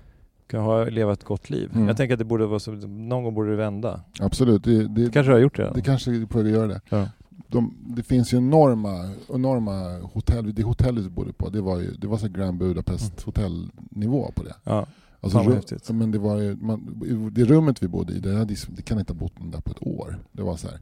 kan ha, leva ett gott liv. Mm. Jag tänker att det borde vara så, någon gång borde det vända. Absolut, det, det, Det kanske du har gjort redan? det kanske är på att göra det. Ja. De, det finns ju enorma, enorma hotell, det hotellet vi bodde på, det var ju det var så Grand Budapest hotellnivå på det. ja. Alltså, Fan vad rum- häftigt. men det var man, det rummet vi bodde i, det, hade, det kan inte ha bott någon där på ett år. Det var så här.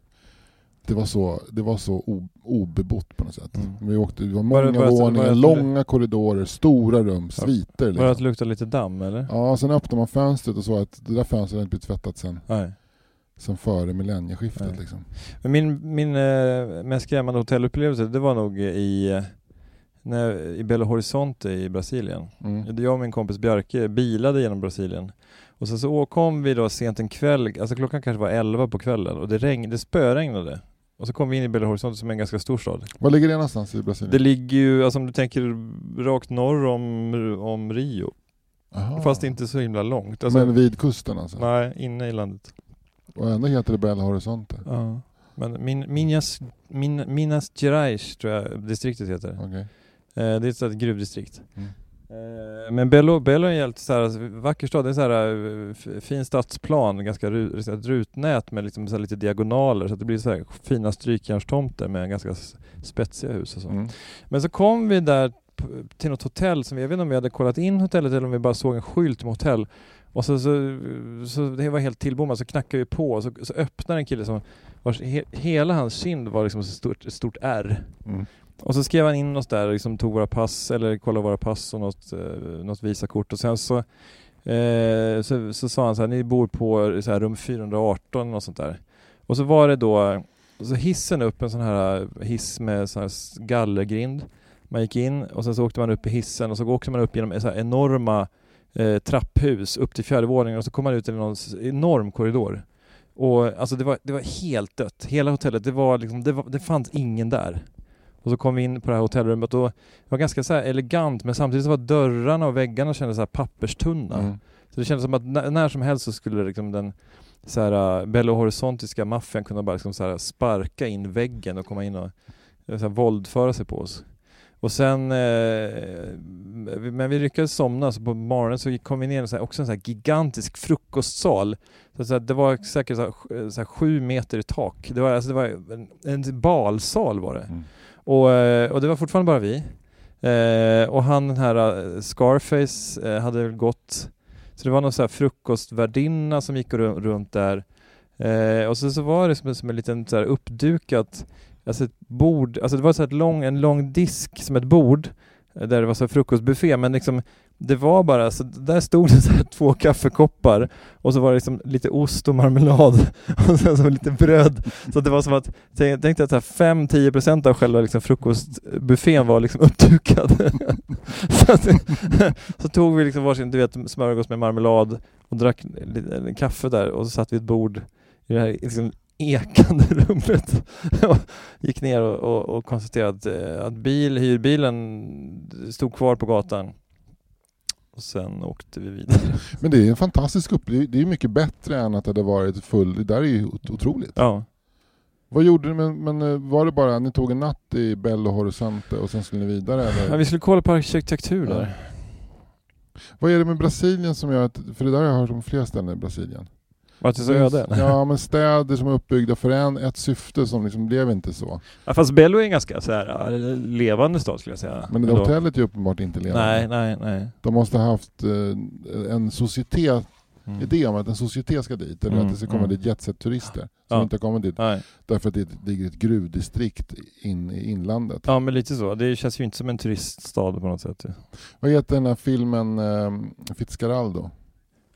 Det var så, det var så obebott på något sätt. Mm. Vi åkte, det var Var det- många var det- var våningar, det långa korridorer, stora rum, sviter. Var det att Liksom. det lite damm eller? Ja, sen öppnade man fönstret och såg att det där fönstret hade inte blivit tvättat sen, Nej. sen före millennieskiftet. Liksom. Men min, min eh, mest skrämmande hotellupplevelse det var nog i, när, i Belo Horizonte i Brasilien. Mm. Jag och min kompis Bjarke bilade genom Brasilien. Och sen så kom vi då sent en kväll, alltså klockan kanske var 11 på kvällen och det, regn, det spöregnade. Och så kom vi in i Belo Horizonte som är en ganska stor stad. Var ligger det någonstans i Brasilien? Det ligger ju, alltså om du tänker rakt norr om, om Rio. Aha. Fast inte så himla långt. Alltså, Men vid kusten alltså? Nej, inne i landet. Och ändå heter det Belo Horizonte? Ja. Men min, Minas, min, Minas Gerais tror jag distriktet heter. Okej. Eh, det är ett sånt gruvdistrikt. Mm. Eh, Men Bello, Bello är en jävligt så här, vacker stad. Det är en så här, eh, fin stadsplan, ganska rutnät med liksom så lite diagonaler så det blir så här fina strykjärnstomter med ganska spetsiga hus och så. Mm. Men så kom vi där till något hotell som vi, jag vet inte om vi hade kollat in hotellet eller om vi bara såg en skylt med hotell. Och så, så, så det var helt tillbommat, så knackade vi på och så, så öppnade en kille som vars he, hela hans kind var liksom ett stort, stort R. Mm. Och så skrev han in oss där och liksom tog våra pass, eller kollade våra pass och något, eh, något visakort och sen så, eh, så, så sa han så här, ni bor på så här, rum 418 och sånt där. Och så var det då, så hissen upp en sån här eh, hiss med sån här gallergrind. Man gick in och sen så åkte man upp i hissen och så åkte man upp genom så här enorma eh, trapphus upp till fjärde våningen och så kom man ut i någon enorm korridor. Och alltså det var, det var helt dött. Hela hotellet, det var liksom, det, var, det fanns ingen där. Och så kom vi in på det här hotellrummet och det var ganska så elegant men samtidigt så var dörrarna och väggarna kändes så här papperstunna. Mm. Så det kändes som att när, när som helst så skulle liksom den så här, uh, Belo Horizontiska maffian kunna bara liksom så här, sparka in väggen och komma in och eh, så här, våldföra sig på oss. Och sen, eh, men vi lyckades somna så på morgonen så kom vi ner i en så här, också en så här gigantisk frukostsal. Så, så här, det var säkert så här, så sju meter i tak. Det var, alltså, det var en, en balsal var det. Mm. Och, eh, och det var fortfarande bara vi. Eh, och han den här eh, Scarface eh, hade väl gått så det var någon så här frukostvärdinna som gick runt där. Eh, och så, så var det som, som en liten så här uppdukat, alltså ett bord, alltså det var så här ett lång, en lång disk som ett bord eh, där det var så frukostbuffé men liksom det var bara, så där stod det så här två kaffekoppar och så var det liksom lite ost och marmelad och sen så lite bröd. Så det var som att, tänk, tänk dig att 5-10% av själva liksom frukostbuffén var liksom uppdukad. så, att, så tog vi liksom varsin, du vet, smörgås med marmelad och drack lite, kaffe där och så satt vi ett bord i det här liksom ekande rummet gick ner och, och, och konstaterade att, eh, att bil, hyrbilen stod kvar på gatan. Och sen åkte vi vidare. Men det är en fantastisk upplevelse. Det är mycket bättre än att det hade varit full... Det där är ju ot- otroligt. Ja. Vad gjorde ni? Men, men eh, var det bara ni tog en natt i Bello Horizonte och sen skulle ni vidare? Eller? ja, vi skulle kolla på arkitektur Ja. där. Vad är det med Brasilien som gör att... För det där har jag hört om flera ställen i Brasilien. Var det så öde? Ja, men städer som är uppbyggda för en, ett syfte som liksom blev inte så. Ja, fast Bello är en ganska så här, levande stad skulle jag säga. Men det Ändå. hotellet är uppenbart inte levande. Nej, nej, nej. De måste ha haft eh, en societet, Mm. idé om att en societet ska dit, eller Mm, att det ska komma mm. dit jetset-turister som Ja. inte har kommit dit Nej. därför att det ligger ett gruvdistrikt in i inlandet. Ja men lite så. Det känns ju inte som en turiststad på något sätt. Vad heter den här filmen eh, Fitzcarraldo?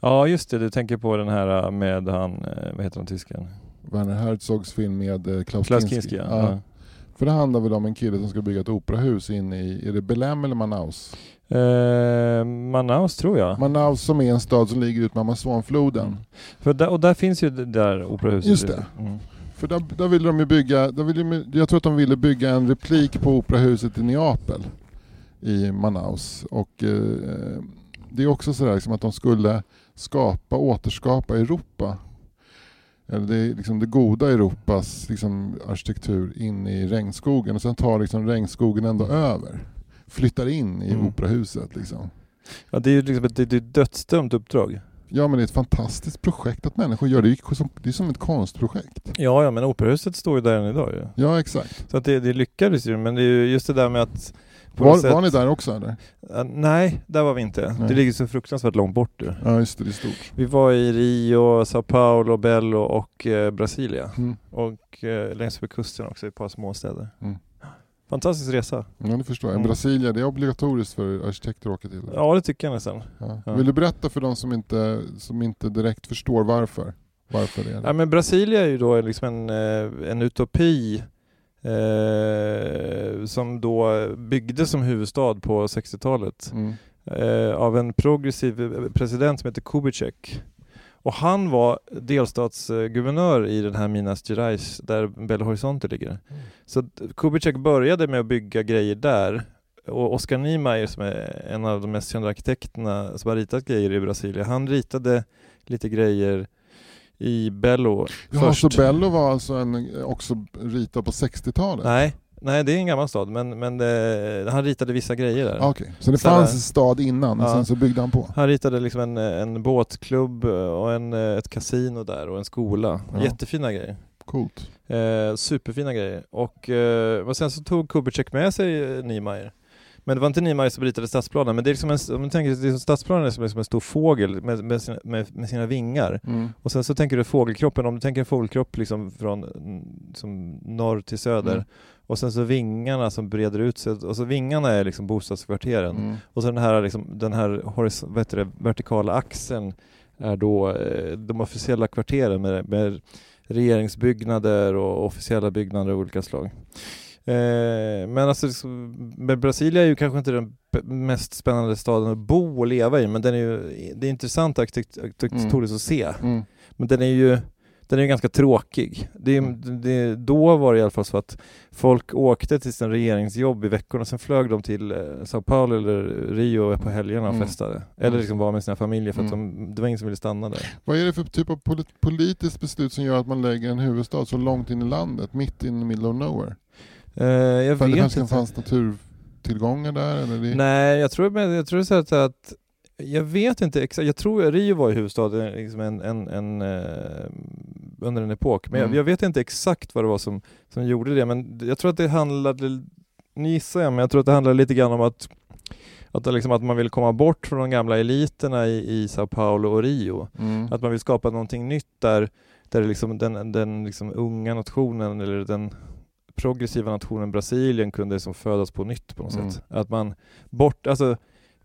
Ja just det, du tänker på den här äh, med han, eh, vad heter han tysken? Werner Herzogs film med eh, Klaus, Klaus Kinski. Kinski ja. Ja. För det handlar väl om en kille som ska bygga ett operahus in i, är det Belém eller Manaus? Eh, Manaus tror jag. Manaus som är en stad som ligger ut med Amazonfloden. Mm. För där, och där finns ju det där operahuset. Just det. Mm. För där, där ville de ju bygga, där ville, de- jag tror att de ville bygga en replik på operahuset i Neapel i Manaus. Och eh, det är också sådär liksom att de skulle skapa, återskapa Europa. Eller det, är liksom det goda Europas liksom, arkitektur in i regnskogen och sen tar liksom regnskogen ändå över. Flyttar in i Mm. operahuset liksom. Ja det är ju liksom ett, det är ett dödsdömt uppdrag. Ja men det är ett fantastiskt projekt att människor gör det. Är som, det är som ett konstprojekt. Ja ja men operahuset står ju där än idag ju. Ja exakt. Så att det, det lyckades ju men det är ju just det där med att Var, sätt- var ni där också eller? Ja, nej, där var vi inte. Nej. Det ligger så fruktansvärt långt bort du. Ja just det, det är stort. Vi var i Rio, Sao Paulo, Bello och eh, Brasilia. Mm. Och eh, längs med kusten också i ett par småstäder. Mm. Fantastisk resa. Ja det förstår jag. Mm. Brasilia, det är obligatoriskt för arkitekter att åka till. Ja det tycker jag nästan. Ja. Ja. Vill du berätta för de som inte, som inte direkt förstår varför? Varför det är det? Ja, men Brasilia är ju då liksom en, eh, en utopi eh, som då byggdes som huvudstad på 60-talet Mm. eh, av en progressiv president som heter Kubitschek. Och han var delstatsguvernör i den här Minas Gerais där Belo Horizonte ligger. Så att Kubitschek började med att bygga grejer där och Oskar Niemeyer som är en av de mest kända arkitekterna som har ritat grejer i Brasilien, han ritade lite grejer i Bello Ja, först. så Bello var alltså en, också ritad på 60-talet? Nej, nej det är en gammal stad men, men det, han ritade vissa grejer där. Okej, så det Så fanns en stad innan och Ja. sen så byggde han på? Han ritade liksom en, en båtklubb och en, ett kasino där och en skola. Ja. Jättefina grejer. Coolt. Eh, superfina grejer. Och, eh, och sen så tog Kubitschek med sig eh, Niemeyer. Men det var inte Niemeyer som ritade stadsplanen, men det är liksom en, om du tänker, det är som stadsplanen är som, är som en stor fågel med, med, sina, med, med sina vingar. Mm. Och sen så tänker du fågelkroppen, om du tänker en fågelkropp liksom från mm, som norr till söder. Mm. Och sen så vingarna som breder ut sig, och så vingarna är liksom bostadskvarteren. Mm. Och så den här, liksom, den här horis- det, vertikala axeln är då eh, de officiella kvarteren med, med regeringsbyggnader och officiella byggnader av olika slag. Eh, men alltså, liksom, Brasilia är ju kanske inte den mest spännande staden att bo och leva i, men den är ju, det är intressant arkitekt- arkitektoniskt att se. Mm. Men den är ju, den är ganska tråkig. Det, Mm. det, då var det i alla fall så att folk åkte till sin regeringsjobb i veckorna, sen flög de till eh, Sao Paulo eller Rio på helgerna och Mm. festade. Eller liksom var med sina familjer för att Mm. de, det var ingen som ville stanna där. Vad är det för typ av polit- politiskt beslut som gör att man lägger en huvudstad så långt in i landet, mitt in the middle of nowhere? Eh, jag För det vet kanske inte. fanns naturtillgångar där? Eller det... Nej, jag tror, jag tror så att, att jag vet inte exakt, jag tror att Rio var i huvudstaden liksom en, en, en, eh, under en epok, men Mm. jag, jag vet inte exakt vad det var som, som gjorde det, men jag tror att det handlade, nu gissar jag, men jag tror att det handlade lite grann om att att, det liksom, att man vill komma bort från de gamla eliterna i, i Sao Paulo och Rio. Mm. Att man vill skapa någonting nytt där, där det liksom den, den liksom unga nationen eller den progressiva nationen Brasilien kunde liksom födas på nytt på något Mm. sätt. Att man bort, alltså,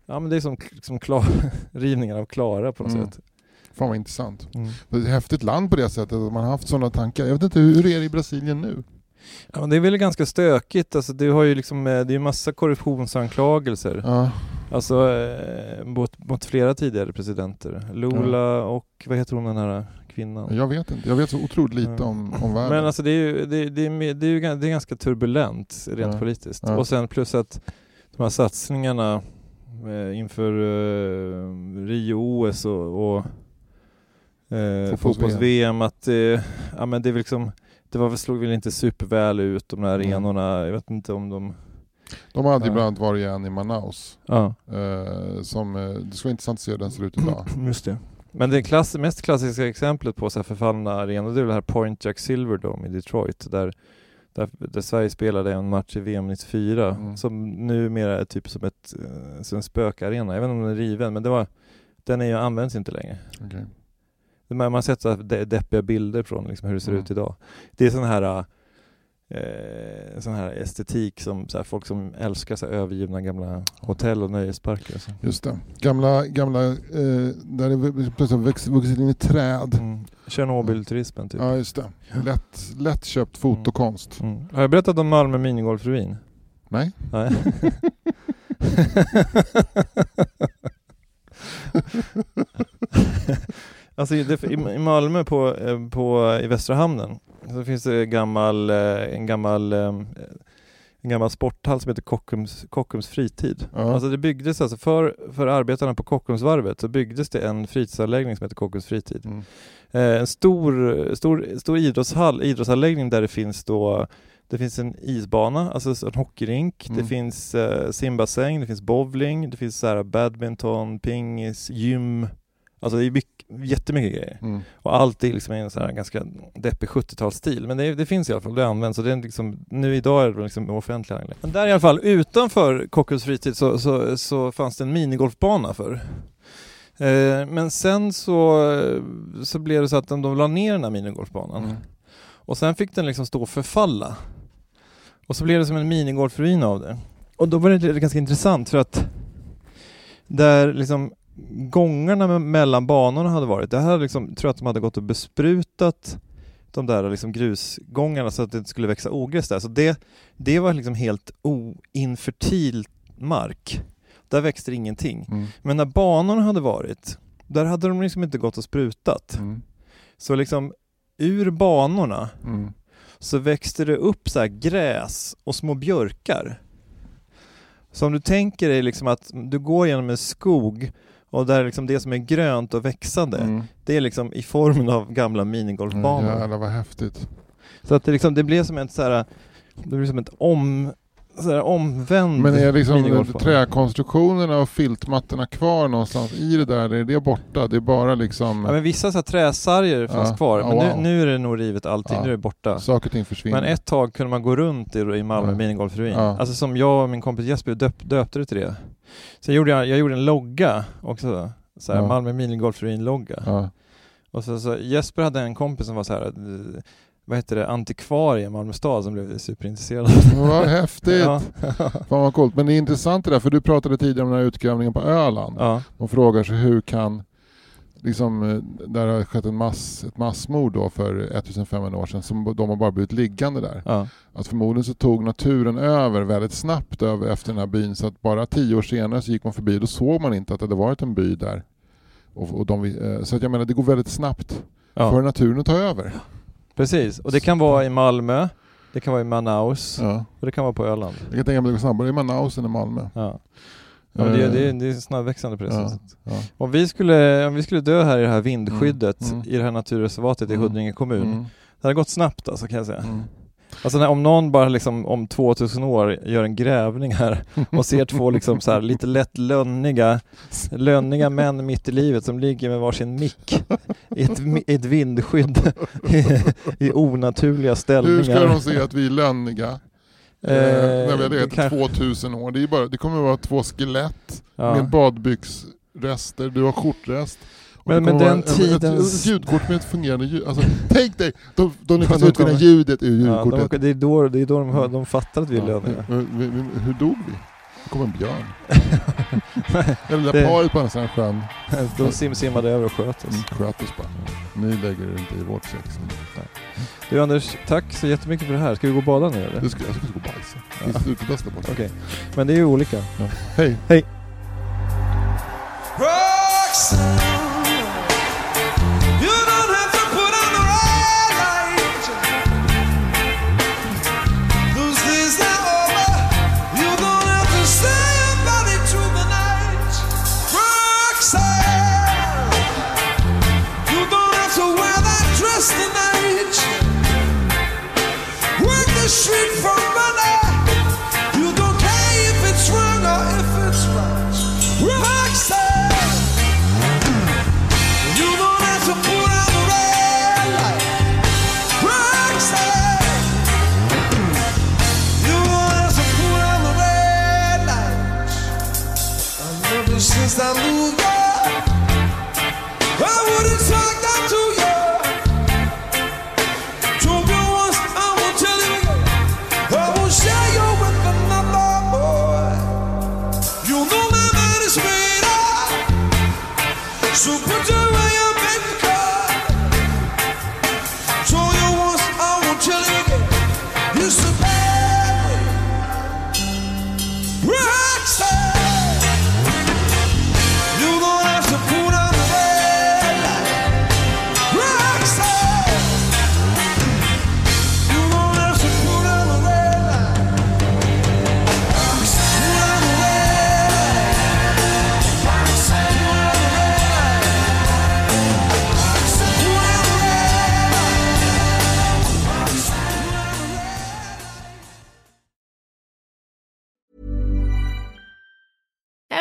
ja men det är som, som klar, rivningar av Klara på något Mm. sätt. Fan vad intressant. Mm. Det är ett häftigt land på det sättet, att man har haft sådana tankar. Jag vet inte, hur är det i Brasilien nu? Ja, men det är väl ganska stökigt, alltså, det har ju liksom, eh, det är ju massa korruptionsanklagelser. Ja. Alltså eh, mot, mot flera tidigare presidenter. Lula och vad heter hon den här kvinnan? Jag vet inte, jag vet så otroligt lite Ja. om, om världen. Men alltså det är ju, det, det är, det är ju det är ganska turbulent rent Ja. politiskt. Ja. Och sen plus att de här satsningarna eh, inför eh, Rio-OS och, och eh, Fotbolls-VM. att eh, ja, men det, är liksom, det var slog väl inte superväl ut de där Mm. arenorna. Jag vet inte om de... De hade ju bland annat varit igen i Manaus. Ja, Eh, som, eh, det skulle vara intressant att se hur den ser ut idag. just det. Men det klass, mest klassiska exemplet på så här förfallna arenor det är det här Point Jack Silverdome i Detroit där, där, där Sverige spelade en match i VM 94 Mm. som numera är typ som, ett, eh, som en spökarena. Jag vet inte om den är riven men det var, den är ju, används inte längre. Okej. Man man har sett så här de- deppiga bilder från liksom hur det ser Mm. ut idag. Det är sån här eh, sån här estetik som så här, folk som älskar så här, övergivna gamla hotell och nöjesparker. Så. Just det. Gamla, gamla eh, där det plötsligt har vuxit in i träd. Mm. Tjernobylturismen typ. Ja, just det. Lätt, lättköpt fotokonst. Mm. Har jag berättat om Malmö minigolfruin? Nej? Nej. alltså det, i i Malmö på, eh, på, i Västra hamnen så finns det gammal, eh, en gammal eh, en gammal sporthall som heter Kockums, Kockums fritid. Ja. Alltså det byggdes alltså för, för arbetarna på Kockumsvarvet så byggdes det en fritidsanläggning som heter Kockums fritid. Mm. Eh, en stor, stor, stor idrottshall, idrottsanläggning där det finns då det finns en isbana, alltså en hockeyrink, Mm. det finns eh, simbassäng, det finns bowling, det finns så här badminton, pingis, gym. Alltså det är mycket, jättemycket grejer. Mm. Och allt är liksom i en så här ganska deppig 70-talsstil. Men det, det finns i alla fall, det används och det är liksom, nu idag är det liksom offentliga anläggningar. Men där i alla fall, utanför Kockums fritid så, så, så fanns det en minigolfbana för. Eh, men sen så, så blev det så att de, de la ner den här minigolfbanan. Mm. Och sen fick den liksom stå och förfalla. Och så blev det som en minigolfruin av det. Och då var det ganska intressant för att där liksom gångarna me- mellan banorna hade varit, det hade liksom, tror jag att de hade gått och besprutat de där liksom grusgångarna så att det inte skulle växa ogräs där. Så det, det var liksom helt oinfertil mark. Där växte det ingenting. Mm. Men när banorna hade varit, där hade de liksom inte gått och sprutat. Mm. Så liksom ur banorna Mm. så växte det upp så här gräs och små björkar. Så om du tänker dig liksom att du går genom en skog och där liksom det som är grönt och växande, Mm. det är liksom i formen av gamla minigolfbanor. Jävlar vad häftigt. Så att det, liksom, det blev som ett så här, det blev som ett om, så här omvänd Men är liksom träkonstruktionerna och filtmattorna kvar någonstans i det där? Är det borta? Det är bara liksom Ja, men vissa så här träsarger fanns Ja. kvar, men wow. nu, nu är det nog rivet allting, Ja. nu är det borta. saker och ting försvinner? Men ett tag kunde man gå runt i, i Malmö Ja. minigolfruin. Ja. Alltså som jag och min kompis Jesper döp, döpte det till det. Sen gjorde jag, jag gjorde en logga också. Så här. Malmö minigolfruin-logga. Och så, så Jesper hade en kompis som var så här, vad heter det, antikvarie i Malmö stad som blev superintresserad. Vad häftigt! ja. Fan vad coolt. Men det är intressant det där, för du pratade tidigare om den här utgrävningen på Öland. ja. De frågar sig hur kan, liksom, eh, där har skett en mass, ett massmord då för 1500 år sedan, som de har bara blivit liggande där. ja. Att förmodligen så tog naturen över väldigt snabbt över efter den här byn, så att bara tio år senare så gick man förbi, då såg man inte att det hade varit en by där. Och, och de, eh, så att jag menar, det går väldigt snabbt Ja. för naturen att ta över. Precis, och det kan vara i Malmö, det kan vara i Manaus Ja. och det kan vara på Öland. Jag kan tänka mig att det går snabbare i Manaus än i Malmö. Ja. Ja, det, Eh, det, det är snabbväxande på det ja, ja. Om vi, skulle, om vi skulle dö här i det här vindskyddet Mm, mm. i det här naturreservatet i Mm. Huddinge kommun. Mm, Det hade gått snabbt alltså kan jag säga. Alltså när, om någon bara liksom om 2000 år gör en grävning här och ser två liksom så här lite lätt lönniga, lönniga män mitt i livet som ligger med varsin mick i ett, i ett vindskydd i, i onaturliga ställningar. Hur ska de se att vi är lönniga? Eh, när vi har legat i kanske- 2000 år. Det, är bara, det kommer att vara två skelett ja. med badbyxrester, du har skjortrest. Men det med kommer den vara ett, ljudkort med ett fungerande ljud. Alltså, tänk dig, de, de lyckas De utvinna ljudet ur Ja, ljudkortet. de, det är då, det är då de, hör, de fattar att vi är Ja. Men- men- men Hur dog vi? Det kom en björn. Eller det Det- där paret på andra sidan sjön De sim, simmade över och sköt oss. mm, sköt oss bara. Ni lägger er inte i vårt sex. Du Anders, tack så jättemycket för det här. Ska vi gå och bada nu eller? Du ska, jag ska gå och bajsa. Ja. Det är utebästa på Okej, men det är ju olika. ja. Hej! Roxanne,